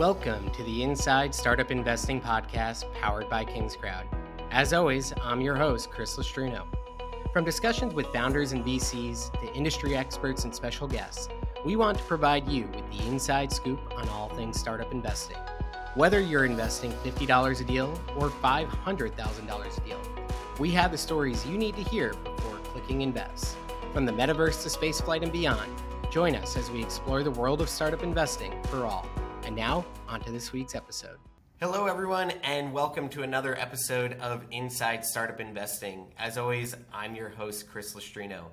Welcome to the Inside Startup Investing Podcast powered by KingsCrowd. As always, I'm your host, Chris Lustrino. From discussions with founders and VCs to industry experts and special guests, we want to provide you with the inside scoop on all things startup investing. Whether you're investing $50 a deal or $500,000 a deal, we have the stories you need to hear before clicking invest. From the metaverse to spaceflight and beyond, join us as we explore the world of startup investing for all. And now, on to this week's episode. Hello, everyone, and welcome to another episode of Inside Startup Investing. As always, I'm your host, Chris Lustrino.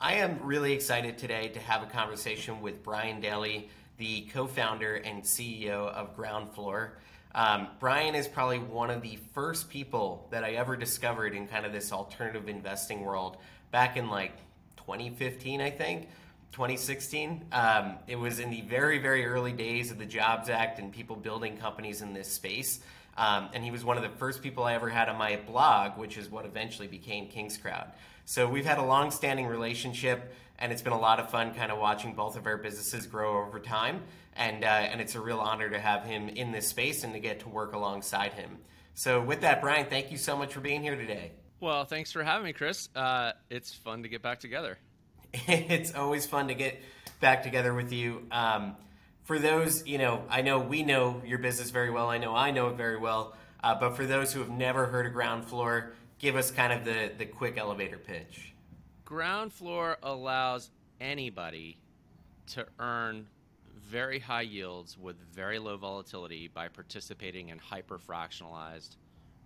I am really excited today to have a conversation with Brian Dally, the co founder and CEO of Groundfloor. Um, Brian is probably one of the first people that I ever discovered in kind of this alternative investing world back in like 2015, I think. 2016. Um, it was in the very, very early days of the Jobs Act and people building companies in this space. Um, and he was one of the first people I ever had on my blog, which is what eventually became KingsCrowd. So we've had a long standing relationship, and it's been a lot of fun kind of watching both of our businesses grow over time. And, uh, and it's a real honor to have him in this space and to get to work alongside him. So, with that, Brian, thank you so much for being here today. Well, thanks for having me, Chris. Uh, it's fun to get back together. it's always fun to get back together with you. Um, for those, you know, I know we know your business very well. I know I know it very well. Uh, but for those who have never heard of Groundfloor, give us kind of the, the quick elevator pitch. Groundfloor allows anybody to earn very high yields with very low volatility by participating in hyper fractionalized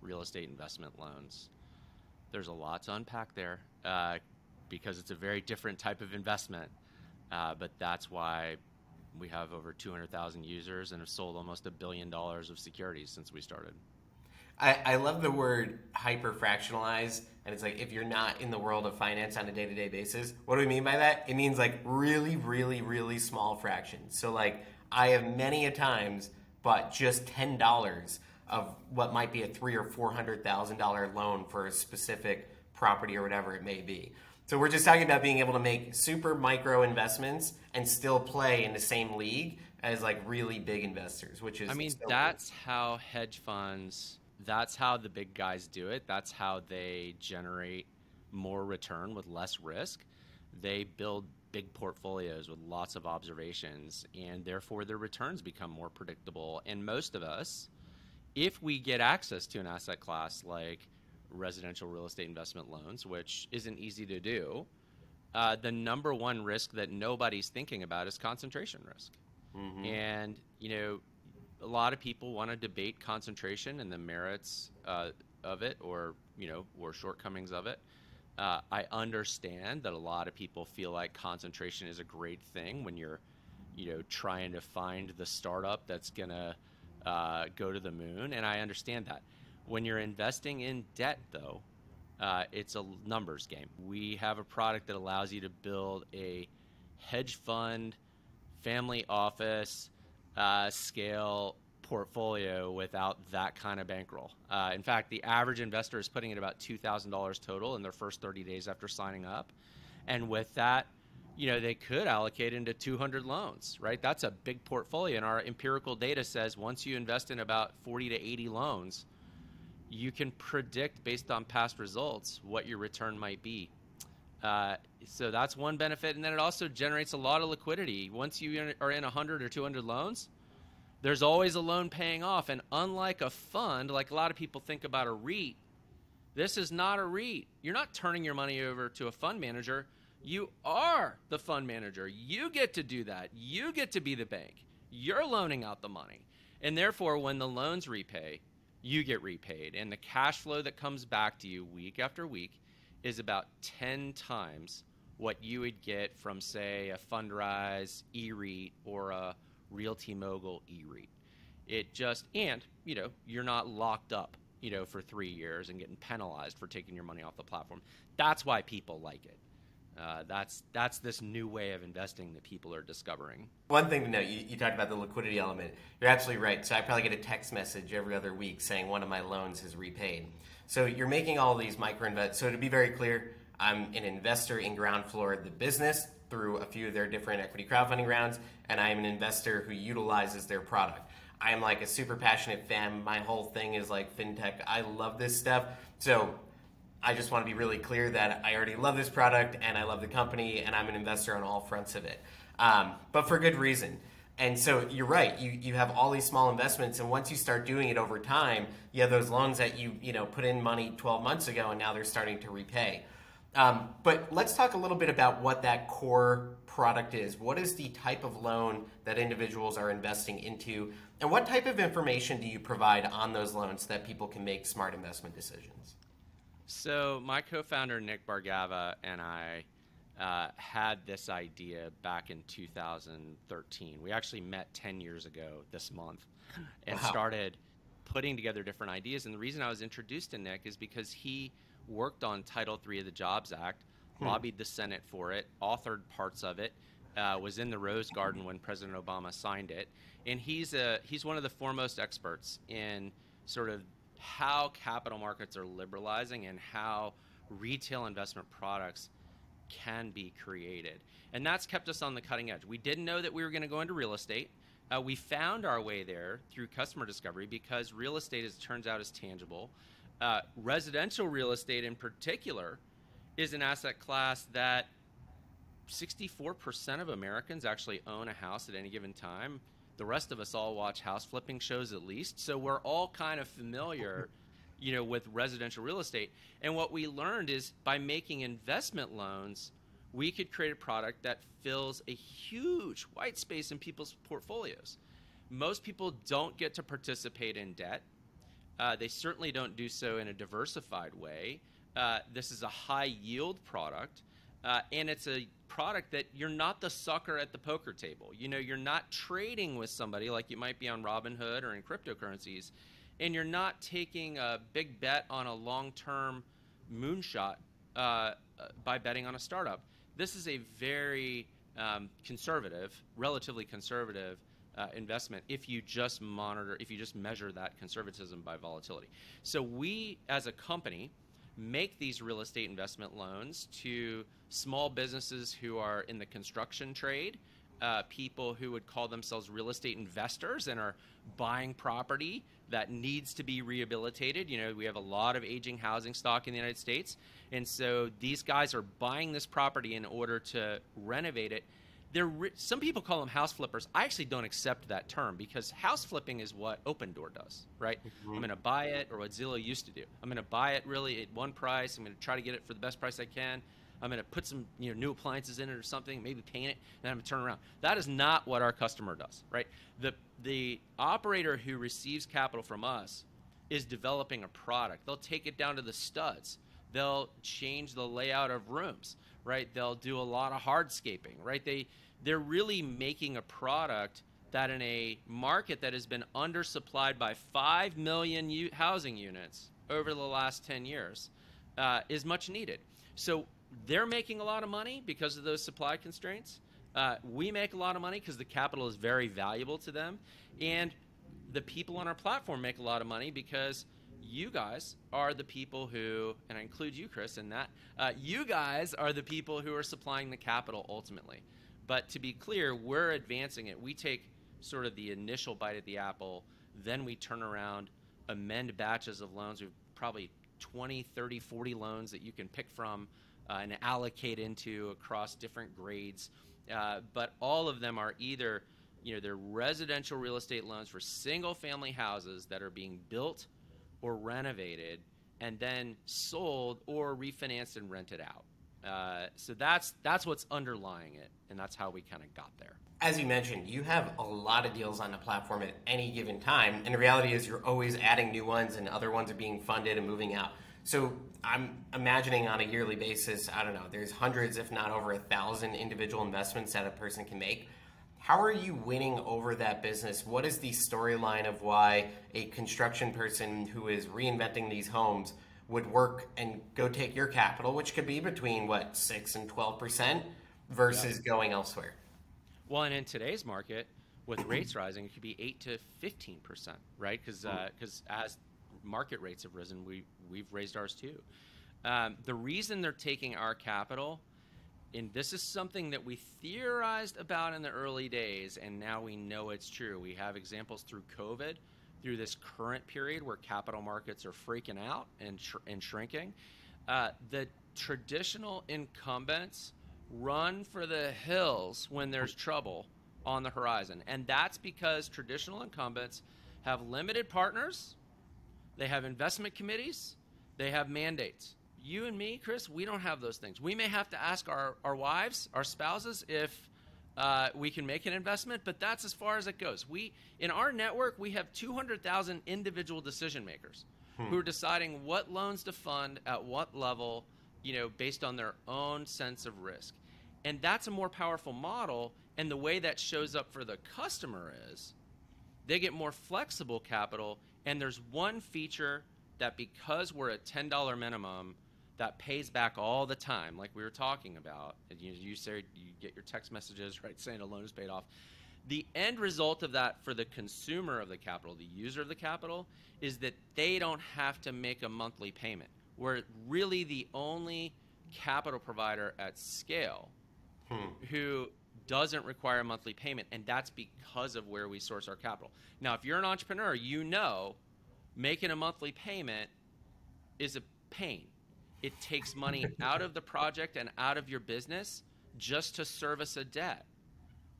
real estate investment loans. There's a lot to unpack there. Uh, because it's a very different type of investment. Uh, but that's why we have over 200,000 users and have sold almost a billion dollars of securities since we started. I, I love the word hyper fractionalized. And it's like if you're not in the world of finance on a day to day basis, what do we mean by that? It means like really, really, really small fractions. So, like, I have many a times bought just $10 of what might be a three or four hundred thousand dollar loan for a specific property or whatever it may be. So we're just talking about being able to make super micro investments and still play in the same league as like really big investors, which is I mean that's cool. how hedge funds that's how the big guys do it. That's how they generate more return with less risk. They build big portfolios with lots of observations and therefore their returns become more predictable. And most of us if we get access to an asset class like residential real estate investment loans, which isn't easy to do, uh, the number one risk that nobody's thinking about is concentration risk. Mm-hmm. And, you know, a lot of people want to debate concentration and the merits uh, of it or, you know, or shortcomings of it. Uh, I understand that a lot of people feel like concentration is a great thing when you're, you know, trying to find the startup that's going to uh, go to the moon. And I understand that. When you're investing in debt, though, uh, it's a numbers game. We have a product that allows you to build a hedge fund, family office uh, scale portfolio without that kind of bankroll. Uh, in fact, the average investor is putting in about $2,000 total in their first 30 days after signing up. And with that, you know, they could allocate into 200 loans, right? That's a big portfolio. And our empirical data says once you invest in about 40 to 80 loans, you can predict based on past results what your return might be. Uh, so that's one benefit, and then it also generates a lot of liquidity. Once you are in 100 or 200 loans, there's always a loan paying off. And unlike a fund, like a lot of people think about a REIT, this is not a REIT. You're not turning your money over to a fund manager. You are the fund manager. You get to do that. You get to be the bank. You're loaning out the money. And therefore, when the loans repay, you get repaid. And the cash flow that comes back to you week after week is about 10 times what you would get from, say, a Fundrise e REIT or a RealtyMogul e REIT. It just, and, you know, you're not locked up, you know, for three years and getting penalized for taking your money off the platform. That's why people like it. Uh, that's that's this new way of investing that people are discovering. One thing to note, you, you, talked about the liquidity element. You're absolutely right. So I probably get a text message every other week saying one of my loans is repaid. So you're making all these micro invest. So to be very clear, I'm an investor in Groundfloor, the business, through a few of their different equity crowdfunding rounds, and I'm an investor who utilizes their product. I'm like a super passionate fan. My whole thing is like fintech. I love this stuff. So I just want to be really clear that I already love this product and I love the company and I'm an investor on all fronts of it. Um, but for good reason. And so you're right. You you have all these small investments, and once you start doing it over time, you have those loans that you you know put in money 12 months ago, and now they're starting to repay. Um, but let's talk a little bit about what that core product is. What is the type of loan that individuals are investing into, and what type of information do you provide on those loans so that people can make smart investment decisions? So my co-founder Nick Bhargava and I uh, had this idea back in 2013. We actually met 10 years ago this month and wow. started putting together different ideas. And the reason I was introduced to Nick is because he worked on Title III of the Jobs Act, hmm. lobbied the Senate for it, authored parts of it, uh, was in the Rose Garden when President Obama signed it, and he's a he's one of the foremost experts in sort of how capital markets are liberalizing and how retail investment products can be created. And that's kept us on the cutting edge. We didn't know that we were going to go into real estate. Uh, we found our way there through customer discovery because real estate, as it turns out, is tangible. Uh, residential real estate, in particular, is an asset class that 64% of Americans actually own a house at any given time. The rest of us all watch house flipping shows at least. So we're all kind of familiar you know, with residential real estate. And what we learned is by making investment loans, we could create a product that fills a huge white space in people's portfolios. Most people don't get to participate in debt. Uh, they certainly don't do so in a diversified way. Uh, this is a high yield product, uh, and it's a product that you're not the sucker at the poker table. You know, you're not trading with somebody like you might be on Robinhood or in cryptocurrencies and you're not taking a big bet on a long-term moonshot uh, uh, by betting on a startup. This is a very um, conservative, relatively conservative uh, investment if you just monitor, if you just measure that conservatism by volatility. So we, as a company, make these real estate investment loans to small businesses who are in the construction trade, uh, people who would call themselves real estate investors and are buying property that needs to be rehabilitated. You know, we have a lot of aging housing stock in the United States. And so these guys are buying this property in order to renovate it. They're some people call them house flippers. I actually don't accept that term because house flipping is what Opendoor does, right? Mm-hmm. I'm going to buy it, or what Zillow used to do. I'm going to buy it really at one price. I'm going to try to get it for the best price I can. I'm going to put some you know new appliances in it or something, maybe paint it, and I'm going to turn around. That is not what our customer does, right? The the operator who receives capital from us is developing a product. They'll take it down to the studs. They'll change the layout of rooms, right? They'll do a lot of hardscaping, right? They they're really making a product that in a market that has been undersupplied by 5 million u- housing units over the last 10 years uh, is much needed. So they're making a lot of money because of those supply constraints. Uh, we make a lot of money because the capital is very valuable to them. And the people on our platform make a lot of money because you guys are the people who, and I include you, Chris, in that, uh, you guys are the people who are supplying the capital ultimately. But to be clear, we're advancing it. We take sort of the initial bite at the apple, then we turn around, amend batches of loans. We've probably 20, 30, 40 loans that you can pick from uh, and allocate into across different grades. Uh, but all of them are either, you know, they're residential real estate loans for single family houses that are being built or renovated and then sold or refinanced and rented out. Uh, so that's that's what's underlying it, and that's how we kind of got there. As you mentioned, you have a lot of deals on the platform at any given time, and the reality is you're always adding new ones, and other ones are being funded and moving out. So I'm imagining on a yearly basis, I don't know, there's hundreds, if not over a thousand individual investments that a person can make. How are you winning over that business? What is the storyline of why a construction person who is reinventing these homes would work and go take your capital, which could be between what six and twelve percent, versus yeah. going elsewhere? Well, and in today's market, with rates rising, it could be eight to fifteen percent, right? Because because uh, as market rates have risen, we we've raised ours too. Um, the reason they're taking our capital and this is something that we theorized about in the early days, and now we know it's true. We have examples through COVID, through this current period where capital markets are freaking out and, and shrinking. Uh, the traditional incumbents run for the hills when there's trouble on the horizon. And that's because traditional incumbents have limited partners, they have investment committees, they have mandates. You and me, Chris, we don't have those things. We may have to ask our, our wives, our spouses, if uh, we can make an investment, but that's as far as it goes. We in our network we have 200,000 individual decision makers hmm. who are deciding what loans to fund at what level, you know, based on their own sense of risk. And that's a more powerful model. And the way that shows up for the customer is they get more flexible capital. And there's one feature that because we're at $10 minimum, that pays back all the time, like we were talking about. You, you say you get your text messages, right, saying a loan is paid off. The end result of that for the consumer of the capital, the user of the capital, is that they don't have to make a monthly payment. We're really the only capital provider at scale hmm. who doesn't require a monthly payment, and that's because of where we source our capital. Now, if you're an entrepreneur, you know making a monthly payment is a pain. It takes money out of the project and out of your business just to service a debt.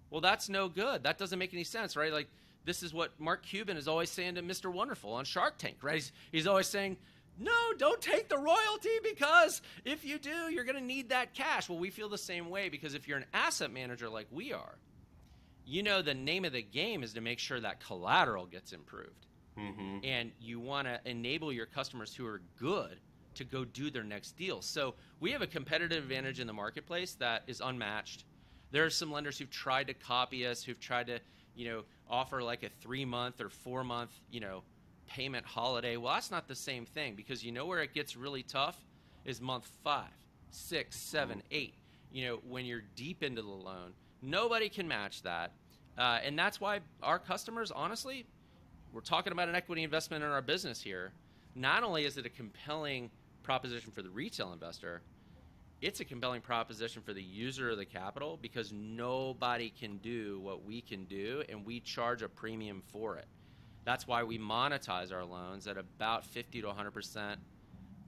Well, that's no good. That doesn't make any sense, right? Like, this is what Mark Cuban is always saying to Mr. Wonderful on Shark Tank, right? He's, he's always saying, no, don't take the royalty because if you do, you're going to need that cash. Well, we feel the same way because if you're an asset manager like we are, you know the name of the game is to make sure that collateral gets improved. Mm-hmm. And you want to enable your customers who are good to go do their next deal. So we have a competitive advantage in the marketplace that is unmatched. There are some lenders who've tried to copy us, who've tried to, you know, offer like a three month or four month, you know, payment holiday. Well, that's not the same thing because you know where it gets really tough is month five, six, seven, eight. You know, when you're deep into the loan, nobody can match that. Uh, and that's why our customers, honestly, we're talking about an equity investment in our business here. Not only is it a compelling proposition for the retail investor, it's a compelling proposition for the user of the capital because nobody can do what we can do and we charge a premium for it. That's why we monetize our loans at about 50 to 100%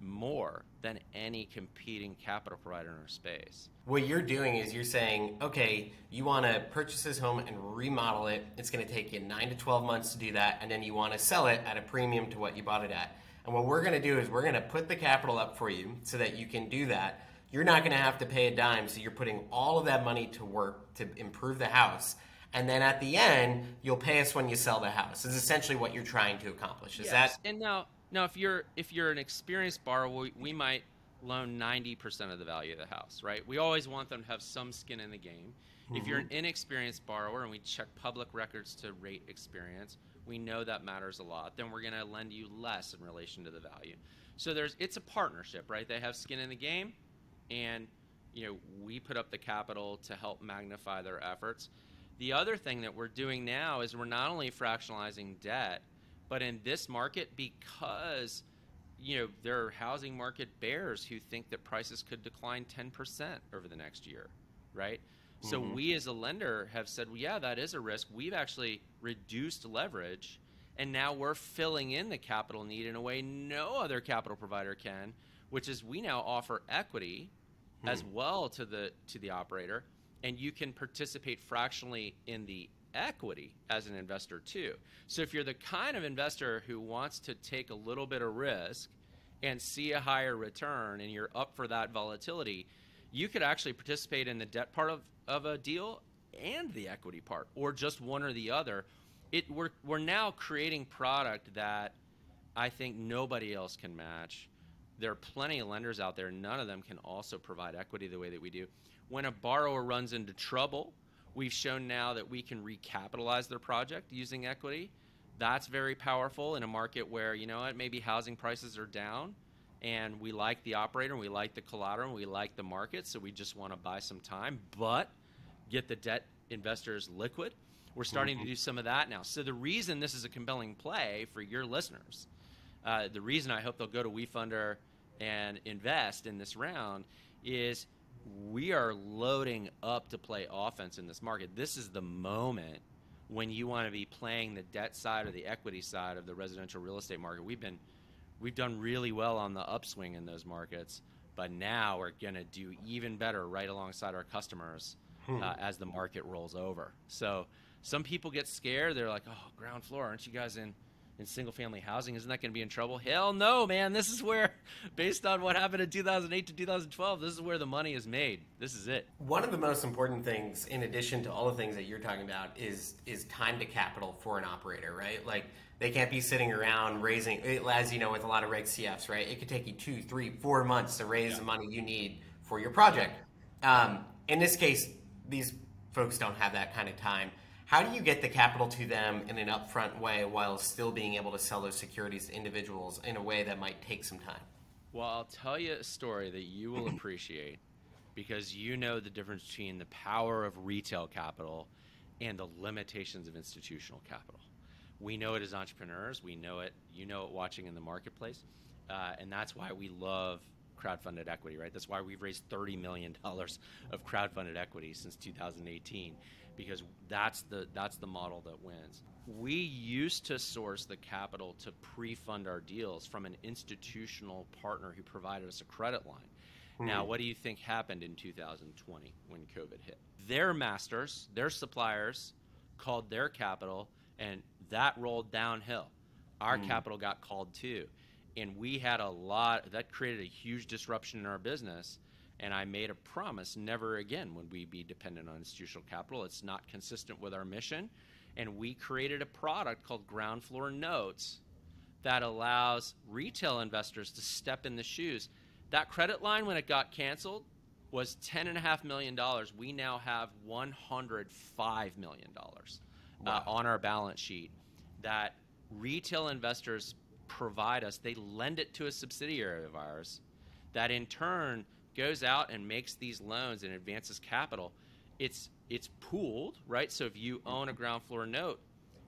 more than any competing capital provider in our space. What you're doing is you're saying, okay, you want to purchase this home and remodel it. It's going to take you 9 to 12 months to do that and then you want to sell it at a premium to what you bought it at. And what we're going to do is we're going to put the capital up for you so that you can do that. You're not going to have to pay a dime, so you're putting all of that money to work to improve the house and then at the end you'll pay us when you sell the house is essentially what you're trying to accomplish is yes. that and now now if you're if you're an experienced borrower we, we might loan 90% of the value of the house right we always want them to have some skin in the game mm-hmm. if you're an mm-hmm. inexperienced borrower and we check public records to rate experience we know that matters a lot then we're going to lend you less in relation to the value. So there's it's a partnership right? They have skin in the game and you know we put up the capital to help magnify their efforts. The other thing that we're doing now is we're not only fractionalizing debt, but in this market, because you know there are housing market bears who think that prices could decline 10% over the next year, right? Mm-hmm. So we as a lender have said, well, yeah, that is a risk. We've actually reduced leverage, and now we're filling in the capital need in a way no other capital provider can, which is we now offer equity hmm as well to the to the operator and you can participate fractionally in the equity as an investor too. So if you're the kind of investor who wants to take a little bit of risk and see a higher return and you're up for that volatility, you could actually participate in the debt part of, of a deal and the equity part or just one or the other. It we're we're now creating product that I think nobody else can match. There are plenty of lenders out there, none of them can also provide equity the way that we do when a borrower runs into trouble, we've shown now that we can recapitalize their project using equity. That's very powerful in a market where, you know what, maybe housing prices are down and we like the operator and we like the collateral and we like the market, so we just want to buy some time, but get the debt investors liquid. We're starting mm-hmm. to do some of that now. So the reason this is a compelling play for your listeners, uh, the reason I hope they'll go to WeFunder and invest in this round is we are loading up to play offense in this market. This is the moment when you want to be playing the debt side or the equity side of the residential real estate market. We've been we've done really well on the upswing in those markets, but now we're going to do even better right alongside our customers hmm. uh, as the market rolls over. So some people get scared. They're like, "Oh, Groundfloor, aren't you guys in?" In single family housing, isn't that going to be in trouble? Hell no, man. This is where, based on what happened in 2008 to 2012, this is where the money is made. This is it. One of the most important things, in addition to all the things that you're talking about, is is time to capital for an operator, right? Like they can't be sitting around raising, it, as you know, with a lot of Reg CFs, right? It could take you two, three, four months to raise yeah. the money you need for your project. Um, in this case, these folks don't have that kind of time. How do you get the capital to them in an upfront way while still being able to sell those securities to individuals in a way that might take some time? Well, I'll tell you a story that you will appreciate because you know the difference between the power of retail capital and the limitations of institutional capital. We know it as entrepreneurs. We know it. You know it watching in the marketplace, uh, and that's why we love crowdfunded equity. Right. That's why we've raised thirty million dollars of crowdfunded equity since 2018 because that's the that's the model that wins. We used to source the capital to pre-fund our deals from an institutional partner who provided us a credit line. Mm-hmm. Now, what do you think happened in 2020 when COVID hit? Their masters, their suppliers called their capital and that rolled downhill. Our mm-hmm. capital got called too. And we had a lot that created a huge disruption in our business and I made a promise never again would we be dependent on institutional capital. It's not consistent with our mission. And we created a product called Groundfloor Notes that allows retail investors to step in the shoes. That credit line, when it got canceled, was $10.5 million. We now have $105 million uh, wow. uh, on our balance sheet that retail investors provide us. They lend it to a subsidiary of ours that in turn goes out and makes these loans and advances capital, it's it's pooled, right? So if you own a Groundfloor note,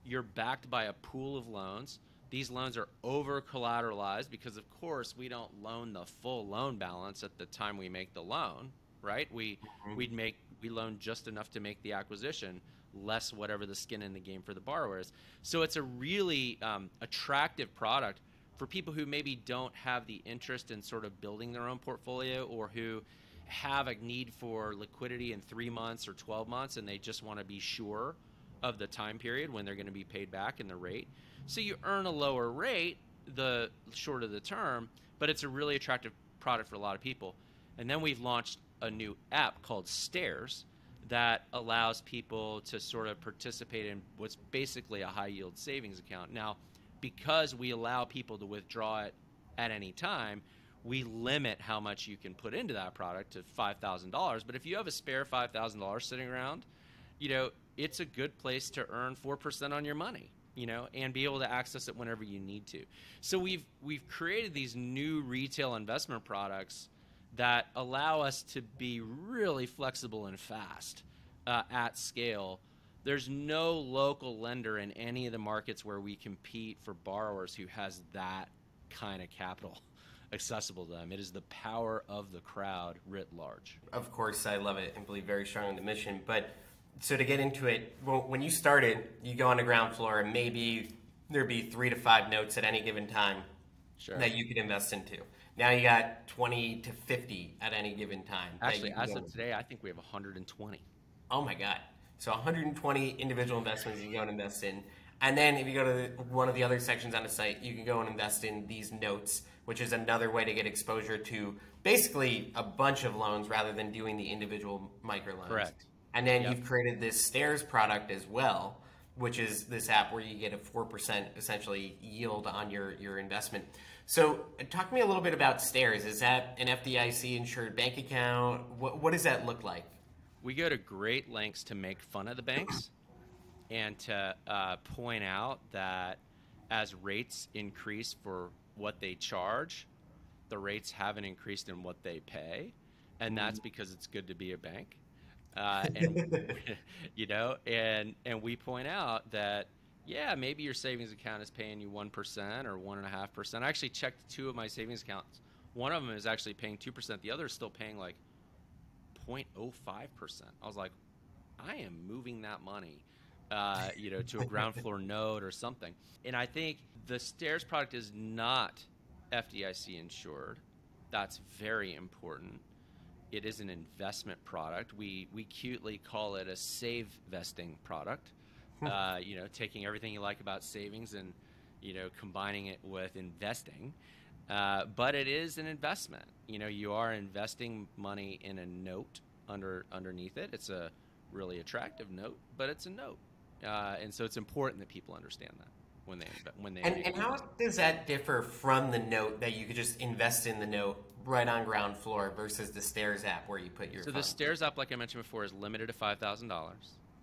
you're backed by a pool of loans. These loans are over collateralized because of course we don't loan the full loan balance at the time we make the loan, right? We mm-hmm. we'd make we loan just enough to make the acquisition, less whatever the skin in the game for the borrower is. So it's a really um, attractive product for people who maybe don't have the interest in sort of building their own portfolio or who have a need for liquidity in three months or 12 months and they just want to be sure of the time period when they're going to be paid back and the rate. So you earn a lower rate the shorter the term, but it's a really attractive product for a lot of people. And then we've launched a new app called Stairs that allows people to sort of participate in what's basically a high yield savings account. Now, because we allow people to withdraw it at any time, we limit how much you can put into that product to $5,000. But if you have a spare $5,000 sitting around, you know, it's a good place to earn 4% on your money, you know, and be able to access it whenever you need to. So we've we've created these new retail investment products that allow us to be really flexible and fast uh, at scale there's no local lender in any of the markets where we compete for borrowers who has that kind of capital accessible to them. It is the power of the crowd writ large. Of course, I love it and believe very strongly in the mission. But so to get into it, when you started, you go on the ground floor and maybe there'd be three to five notes at any given time sure. that you could invest into. Now you got 20 to 50 at any given time. Actually, as of today, I think we have 120. Oh my God. So 120 individual investments you can go and invest in. And then if you go to the, one of the other sections on the site, you can go and invest in these notes, which is another way to get exposure to basically a bunch of loans rather than doing the individual microloans. Correct. And then yep. you've created this stairs product as well, which is this app where you get a 4% essentially yield on your, your investment. So, talk to me a little bit about Stairs. Is that an FDIC insured bank account? What, what does that look like? we go to great lengths to make fun of the banks and to uh, point out that as rates increase for what they charge, the rates haven't increased in what they pay, and that's mm-hmm. because it's good to be a bank. Uh, and you know, and and we point out that yeah, maybe your savings account is paying you one percent or one and a half percent. I actually checked two of my savings accounts. One of them is actually paying two percent. The other is still paying like 0.05%. I was like, I am moving that money, uh, you know, to a Groundfloor note or something. And I think the stairs product is not FDIC insured. That's very important. It is an investment product. We we cutely call it a save vesting product. Uh, you know, taking everything you like about savings and you know combining it with investing. Uh, but it is an investment. You know, you are investing money in a note under underneath it. It's a really attractive note, but it's a note, uh, and so it's important that people understand that when they when they. And, and how does that differ from the note that you could just invest in the note right on Groundfloor versus the Stairs app where you put your? So the Stairs app, like I mentioned before, is limited to five thousand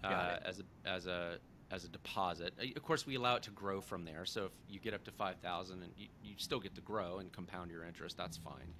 uh, as a as a as a deposit. Uh, of course, we allow it to grow from there. So if you get up to five thousand, and you, you still get to grow and compound your interest, that's fine.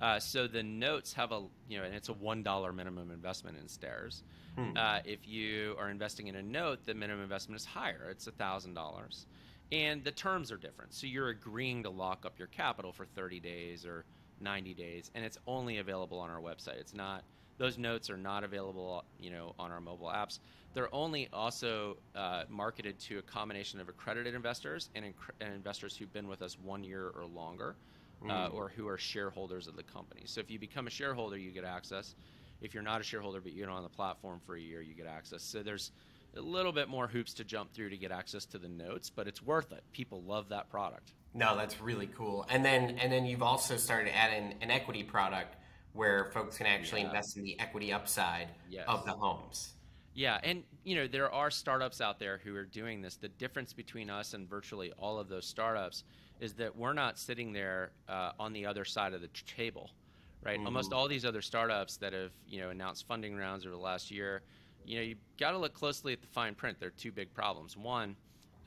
Uh, so the notes have a you know, and it's a one dollar minimum investment in Stairs. Hmm. Uh, if you are investing in a note, the minimum investment is higher. It's a thousand dollars, and the terms are different. So you're agreeing to lock up your capital for 30 days or 90 days, and it's only available on our website. It's not; those notes are not available, you know, on our mobile apps. They're only also uh, marketed to a combination of accredited investors and, inc- and investors who've been with us one year or longer uh, mm. or who are shareholders of the company. So if you become a shareholder, you get access. If you're not a shareholder but you're on the platform for a year, you get access. So there's a little bit more hoops to jump through to get access to the notes, but it's worth it. People love that product. No, that's really cool. And then and then you've also started adding an equity product where folks can actually yeah. invest in the equity upside yes. of the homes. Yeah, and you know there are startups out there who are doing this. The difference between us and virtually all of those startups is that we're not sitting there uh, on the other side of the table, right? Mm-hmm. Almost all these other startups that have you know announced funding rounds over the last year, you know, you got to look closely at the fine print. There are two big problems. One,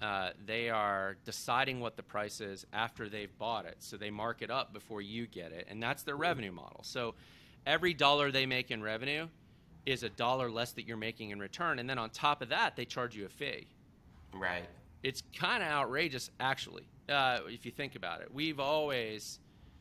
uh, they are deciding what the price is after they've bought it, so they mark it up before you get it, and that's their revenue model. So every dollar they make in revenue is a dollar less that you're making in return, and then on top of that, they charge you a fee. Right. It's kind of outrageous, actually uh, if you think about it. We've always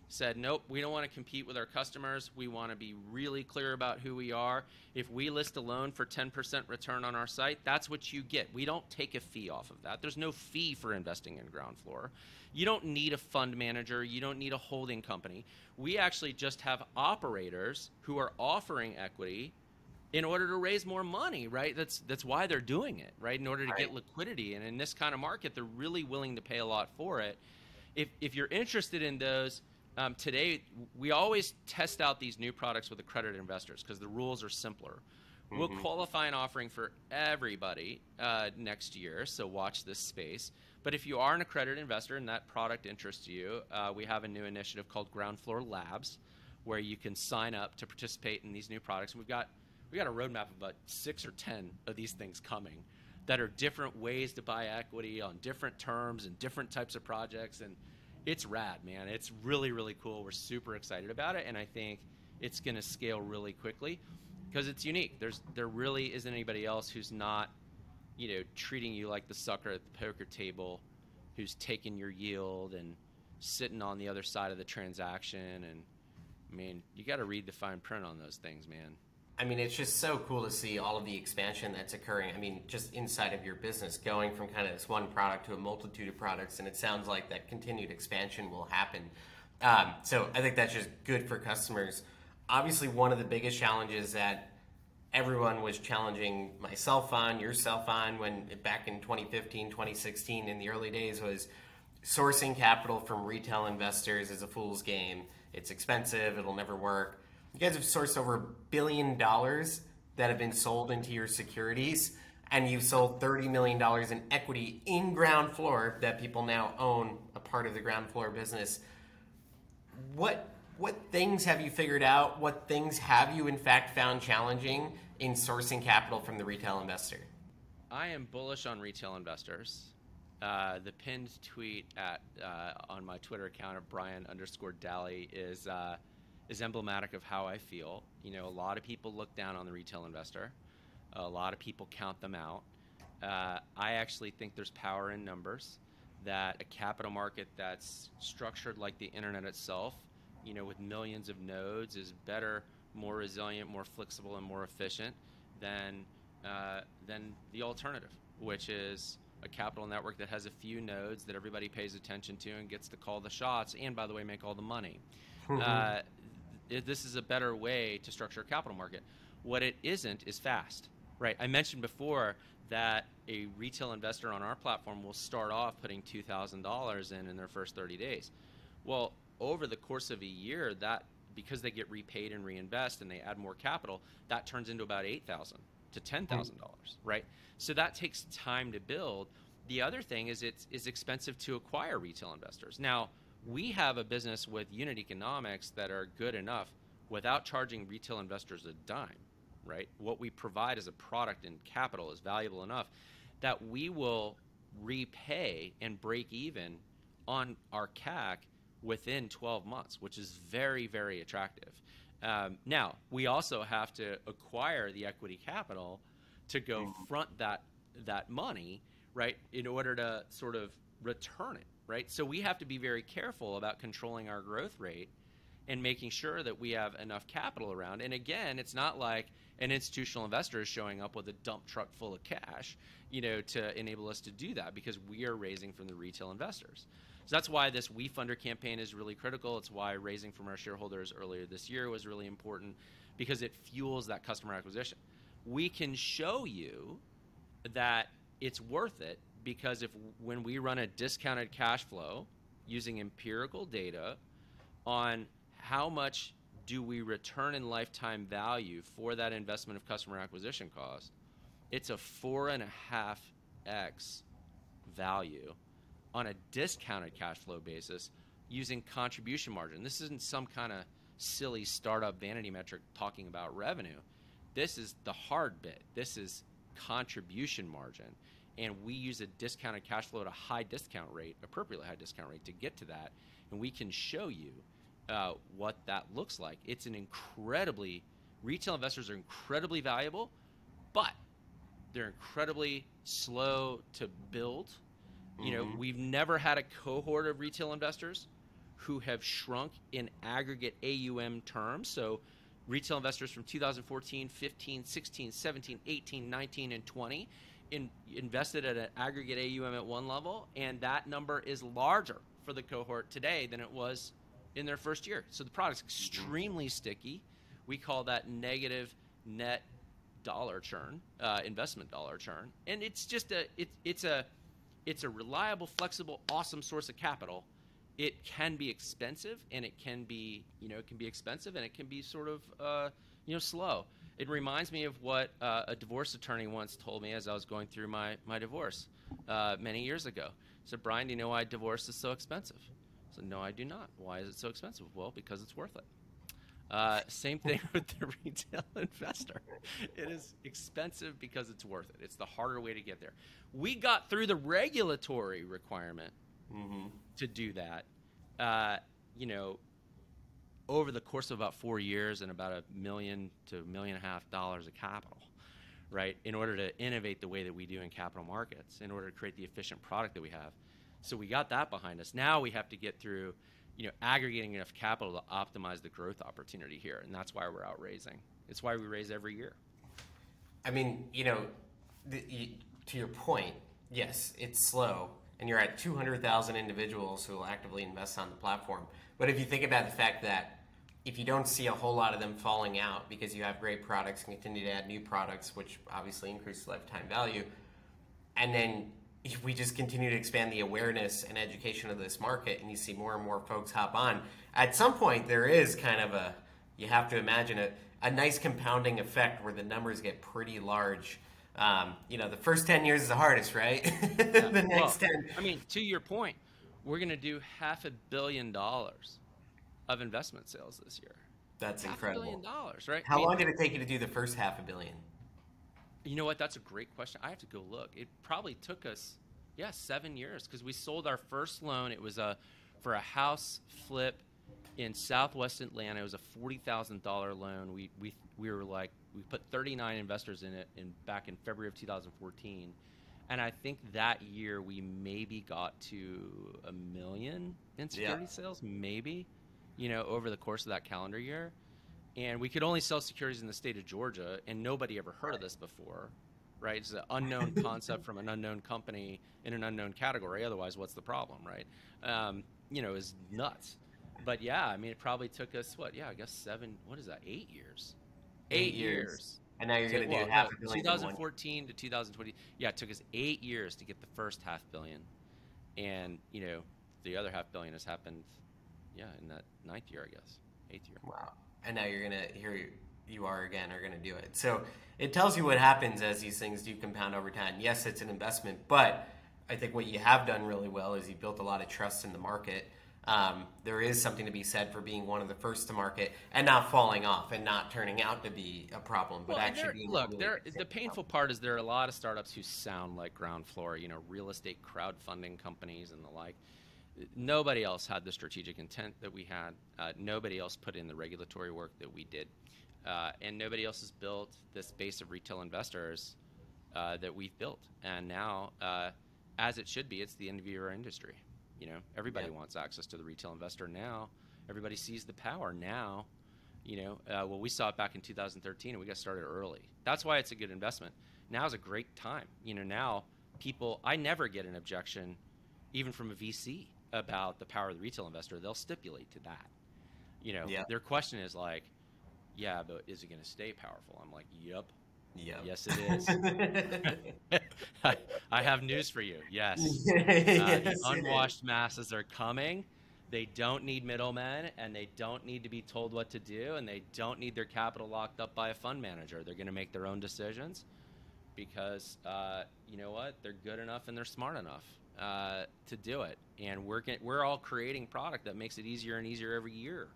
said, nope, we don't want to compete with our customers. We want to be really clear about who we are. If we list a loan for 10% return on our site, that's what you get. We don't take a fee off of that. There's no fee for investing in Groundfloor. You don't need a fund manager, you don't need a holding company. We actually just have operators who are offering equity in order to raise more money, right? That's that's why they're doing it, right? In order to right. get liquidity, and in this kind of market, they're really willing to pay a lot for it. If if you're interested in those, um, today we always test out these new products with accredited investors because the rules are simpler. Mm-hmm. We'll qualify an offering for everybody uh, next year, so watch this space. But if you are an accredited investor and that product interests you, uh, we have a new initiative called Groundfloor Labs, where you can sign up to participate in these new products. And we've got we got a roadmap of about six or ten of these things coming that are different ways to buy equity on different terms and different types of projects and it's rad man. It's really really cool. We're super excited about it and i think it's going to scale really quickly because it's unique. There's there really isn't anybody else who's not you know treating you like the sucker at the poker table who's taking your yield and sitting on the other side of the transaction and i mean you got to read the fine print on those things man I mean, it's just so cool to see all of the expansion that's occurring. I mean, just inside of your business, going from kind of this one product to a multitude of products, and it sounds like that continued expansion will happen. Um, so I think that's just good for customers. Obviously, one of the biggest challenges that everyone was challenging myself on, yourself on, when back in 2015, 2016, in the early days, was sourcing capital from retail investors is a fool's game. It's expensive. It'll never work you guys have sourced over a billion dollars that have been sold into your securities, and you've sold $30 million in equity in Groundfloor that people now own a part of the Groundfloor business. What what things have you figured out? What things have you in fact found challenging in sourcing capital from the retail investor? I am bullish on retail investors. Uh, the pinned tweet at uh, on my Twitter account of Brian underscore Dally is uh, is emblematic of how I feel. You know, a lot of people look down on the retail investor. A lot of people count them out. Uh, I actually think there's power in numbers. That a capital market that's structured like the internet itself, you know, with millions of nodes, is better, more resilient, more flexible, and more efficient than uh, than the alternative, which is a capital network that has a few nodes that everybody pays attention to and gets to call the shots, and by the way, make all the money. Mm-hmm. Uh, this is a better way to structure a capital market. What it isn't is fast, right? I mentioned before that a retail investor on our platform will start off putting $2,000 in in their first 30 days. Well, over the course of a year, that because they get repaid and reinvest and they add more capital, that turns into about 8,000 to $10,000, mm. right? So that takes time to build. The other thing is it's is expensive to acquire retail investors. Now, we have a business with unit economics that are good enough without charging retail investors a dime right? What we provide as a product and capital is valuable enough that we will repay and break even on our CAC within 12 months, which is very, very attractive. Um, now, we also have to acquire the equity capital to go mm-hmm. front that that money, right, in order to sort of return it, right? So we have to be very careful about controlling our growth rate and making sure that we have enough capital around. And again, it's not like an institutional investor is showing up with a dump truck full of cash, you know, to enable us to do that because we are raising from the retail investors. So that's why this We WeFunder campaign is really critical. It's why raising from our shareholders earlier this year was really important because it fuels that customer acquisition. We can show you that it's worth it because if when we run a discounted cash flow using empirical data on how much do we return in lifetime value for that investment of customer acquisition cost? It's a four and a half x value on a discounted cash flow basis using contribution margin. This isn't some kind of silly startup vanity metric talking about revenue. This is the hard bit. This is contribution margin. And we use a discounted cash flow at a high discount rate, appropriately high discount rate, to get to that. And we can show you uh, what that looks like. It's an incredibly retail investors are incredibly valuable, but they're incredibly slow to build. You know, mm-hmm. we've never had a cohort of retail investors who have shrunk in aggregate AUM terms. So retail investors from 2014, 15, 16, 17, 18, 19 and 20 in, invested at an aggregate AUM at one level and that number is larger for the cohort today than it was in their first year. So the product's extremely sticky. We call that negative net dollar churn, uh, investment dollar churn, and it's just a it, it's a it's a reliable, flexible, awesome source of capital. It can be expensive, and it can be you know it can be expensive, and it can be sort of uh, you know slow. It reminds me of what uh, a divorce attorney once told me as I was going through my my divorce uh, many years ago. He said, "Brian, do you know why divorce is so expensive?" said, No, I do not. Why is it so expensive? Well, because it's worth it. Uh, same thing with the retail investor. It is expensive because it's worth it. It's the harder way to get there. We got through the regulatory requirement mm-hmm. to do that. Uh, you know, over the course of about four years and about a million to a million and a half dollars of capital, right? In order to innovate the way that we do in capital markets, in order to create the efficient product that we have. So we got that behind us. Now we have to get through, you know, aggregating enough capital to optimize the growth opportunity here, and that's why we're out raising. It's why we raise every year. I mean, you know, the, you, to your point, yes, it's slow, and you're at 200,000 individuals who will actively invest on the platform. But if you think about the fact that if you don't see a whole lot of them falling out because you have great products and continue to add new products, which obviously increases lifetime value, and then if we just continue to expand the awareness and education of this market and you see more and more folks hop on at some point there is kind of a you have to imagine a, a nice compounding effect where the numbers get pretty large. Um, you know the first 10 years is the hardest right? The next well, 10 i mean to your point we're going to do half a billion dollars of investment sales this year that's half incredible a billion dollars right how I mean, long did it take you to do the first half a billion you know what? That's a great question. I have to go look. It probably took us, yeah, seven years because we sold our first loan. It was a for a house flip in Southwest Atlanta. It was a forty thousand dollar loan. We we we were like we put thirty nine investors in it in back in February of two thousand fourteen. And I think that year we maybe got to a million in security yeah. sales, maybe, you know, over the course of that calendar year and we could only sell securities in the state of Georgia, and nobody ever heard of this before, right? It's an unknown concept from an unknown company in an unknown category. Otherwise, what's the problem, right? Um, you know, is nuts. But yeah, I mean, it probably took us what? Yeah, I guess seven. What is that? Eight years. Eight, eight years. years. And now you're going to well, do half no, 2014 to 2020. Yeah, it took us eight years to get the first half billion, and you know, the other half billion has happened. Yeah, in that ninth year, I guess, eighth year. Wow. And now you're going to here you are again are going to do it. So it tells you what happens as these things do compound over time. Yes, it's an investment, but I think what you have done really well is you built a lot of trust in the market. Um, there is something to be said for being one of the first to market and not falling off and not turning out to be a problem, but well, actually being look. Really the painful part is there are a lot of startups who sound like Groundfloor, you know, real estate crowdfunding companies and the like. Nobody else had the strategic intent that we had. Uh, nobody else put in the regulatory work that we did, uh, and nobody else has built this base of retail investors uh, that we've built. And now uh, as it should be. It's the envy of our industry. You know, everybody yeah. wants access to the retail investor now. Everybody sees the power now. You know, uh, well, we saw it back in 2013, and we got started early. That's why it's a good investment. Now is a great time. You know, now people, I never get an objection, even from a VC, about the power of the retail investor. They'll stipulate to that. You know, yeah. their question is like, yeah, but is it going to stay powerful? I'm like, yep. Yep. Yes, it is. I, I, have news for you. Yes. Uh, yes the unwashed masses are coming. They don't need middlemen and they don't need to be told what to do and they don't need their capital locked up by a fund manager. They're going to make their own decisions because, uh, you know what? They're good enough and they're smart enough uh, to do it. And we're, get, we're all creating product that makes it easier and easier every year.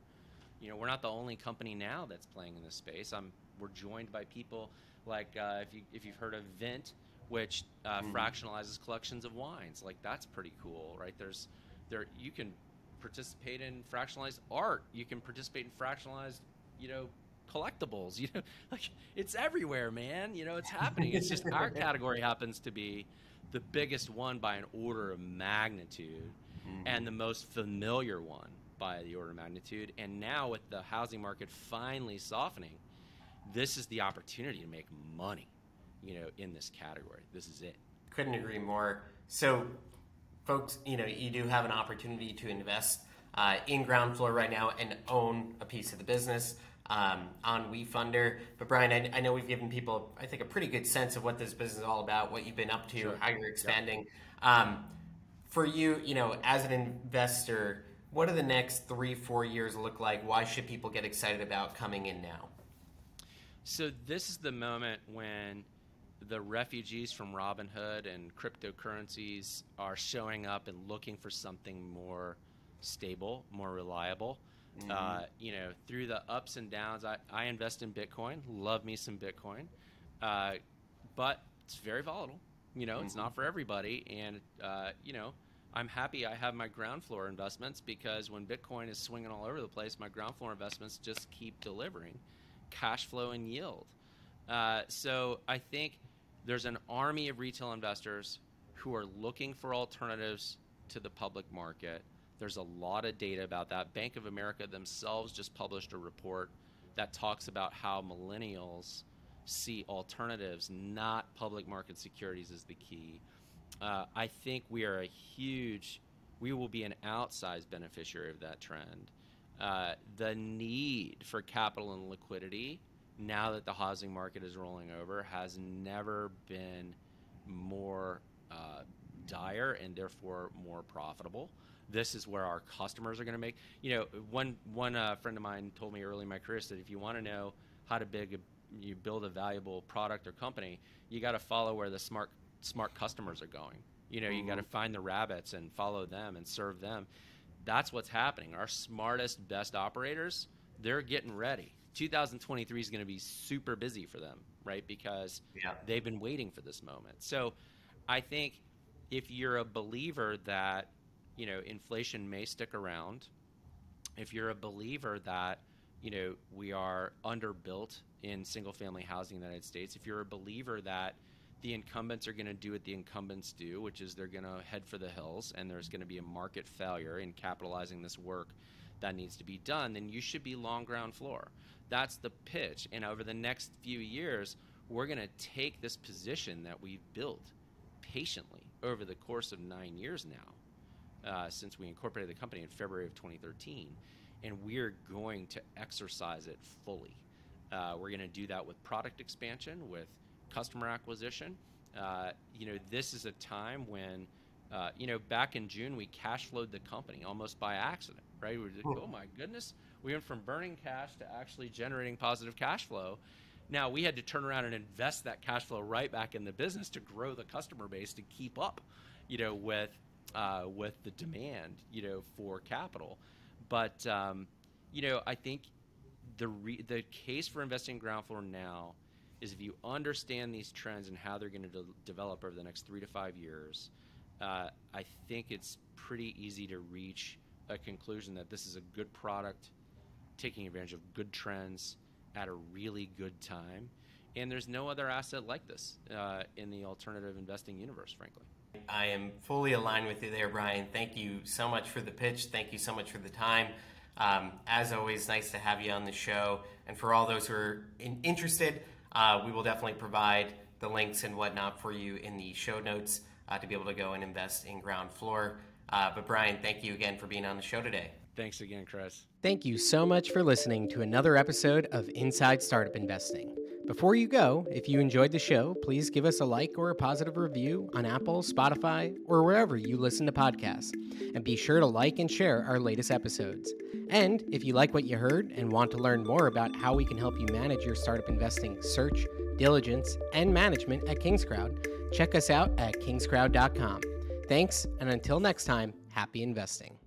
You know, we're not the only company now that's playing in this space. I'm, we're joined by people like uh, if you if you've heard of Vint, which uh, mm. fractionalizes collections of wines, like that's pretty cool, right? There's there you can participate in fractionalized art. You can participate in fractionalized, you know, collectibles. You know, like it's everywhere, man. You know, it's happening. It's just our category happens to be the biggest one by an order of magnitude, mm-hmm. and the most familiar one by the order of magnitude. And now with the housing market finally softening this is the opportunity to make money, you know, in this category. This is it. Couldn't agree more. So, folks, you know, you do have an opportunity to invest uh, in Groundfloor right now and own a piece of the business um, on WeFunder. But Brian, I, I, know we've given people, I think, a pretty good sense of what this business is all about, what you've been up to, sure. how you're expanding. Um, for you, you know, as an investor, what do the next three, four years look like? Why should people get excited about coming in now? So this is the moment when the refugees from Robinhood and cryptocurrencies are showing up and looking for something more stable, more reliable. Mm-hmm. Uh, you know, through the ups and downs, I, I invest in Bitcoin. Love me some Bitcoin, uh, but it's very volatile. You know, mm-hmm. it's not for everybody, and uh, you know, I'm happy I have my Groundfloor investments because when Bitcoin is swinging all over the place, my Groundfloor investments just keep delivering cash flow and yield. Uh, so I think there's an army of retail investors who are looking for alternatives to the public market. There's a lot of data about that. Bank of America themselves just published a report that talks about how millennials see alternatives, not public market securities, as the key. Uh, I think we are a huge, we will be an outsized beneficiary of that trend. Uh, the need for capital and liquidity now that the housing market is rolling over has never been more uh, dire and therefore more profitable. This is where our customers are going to make. You know, one one uh, friend of mine told me early in my career that if you want to know how to big a, you build a valuable product or company, you got to follow where the smart smart customers are going. You know, you got to mm-hmm. find the rabbits and follow them and serve them that's what's happening. Our smartest, best operators, they're getting ready. 2023 is going to be super busy for them, right? Because yeah. they've been waiting for this moment. So I think if you're a believer that, you know, inflation may stick around, if you're a believer that, you know, we are underbuilt in single family housing in the United States, if you're a believer that the incumbents are going to do what the incumbents do, which is they're going to head for the hills, and there's going to be a market failure in capitalizing this work that needs to be done, then you should be long Groundfloor. That's the pitch. And over the next few years, we're going to take this position that we've built patiently over the course of nine years now, uh, since we incorporated the company in February of 2013, and we're going to exercise it fully. Uh, we're going to do that with product expansion, with customer acquisition. Uh, you know, this is a time when, uh, you know, back in June we cash flowed the company almost by accident, right? We were like, oh my goodness, we went from burning cash to actually generating positive cash flow. Now we had to turn around and invest that cash flow right back in the business to grow the customer base to keep up, you know, with uh, with the demand, you know, for capital. But um, you know, I think the re- the case for investing in Groundfloor now is if you understand these trends and how they're going to de- develop over the next three to five years, uh, I think it's pretty easy to reach a conclusion that this is a good product, taking advantage of good trends at a really good time. And there's no other asset like this uh, in the alternative investing universe, frankly. I am fully aligned with you there, Brian. Thank you so much for the pitch. Thank you so much for the time. Um, as always, nice to have you on the show. And for all those who are in- interested, uh, we will definitely provide the links and whatnot for you in the show notes uh, to be able to go and invest in Groundfloor. Uh, but Brian, thank you again for being on the show today. Thanks again, Chris. Thank you so much for listening to another episode of Inside Startup Investing. Before you go, if you enjoyed the show, please give us a like or a positive review on Apple, Spotify, or wherever you listen to podcasts. And be sure to like and share our latest episodes. And if you like what you heard and want to learn more about how we can help you manage your startup investing search, diligence, and management at KingsCrowd, check us out at kingscrowd.com. Thanks, and until next time, happy investing.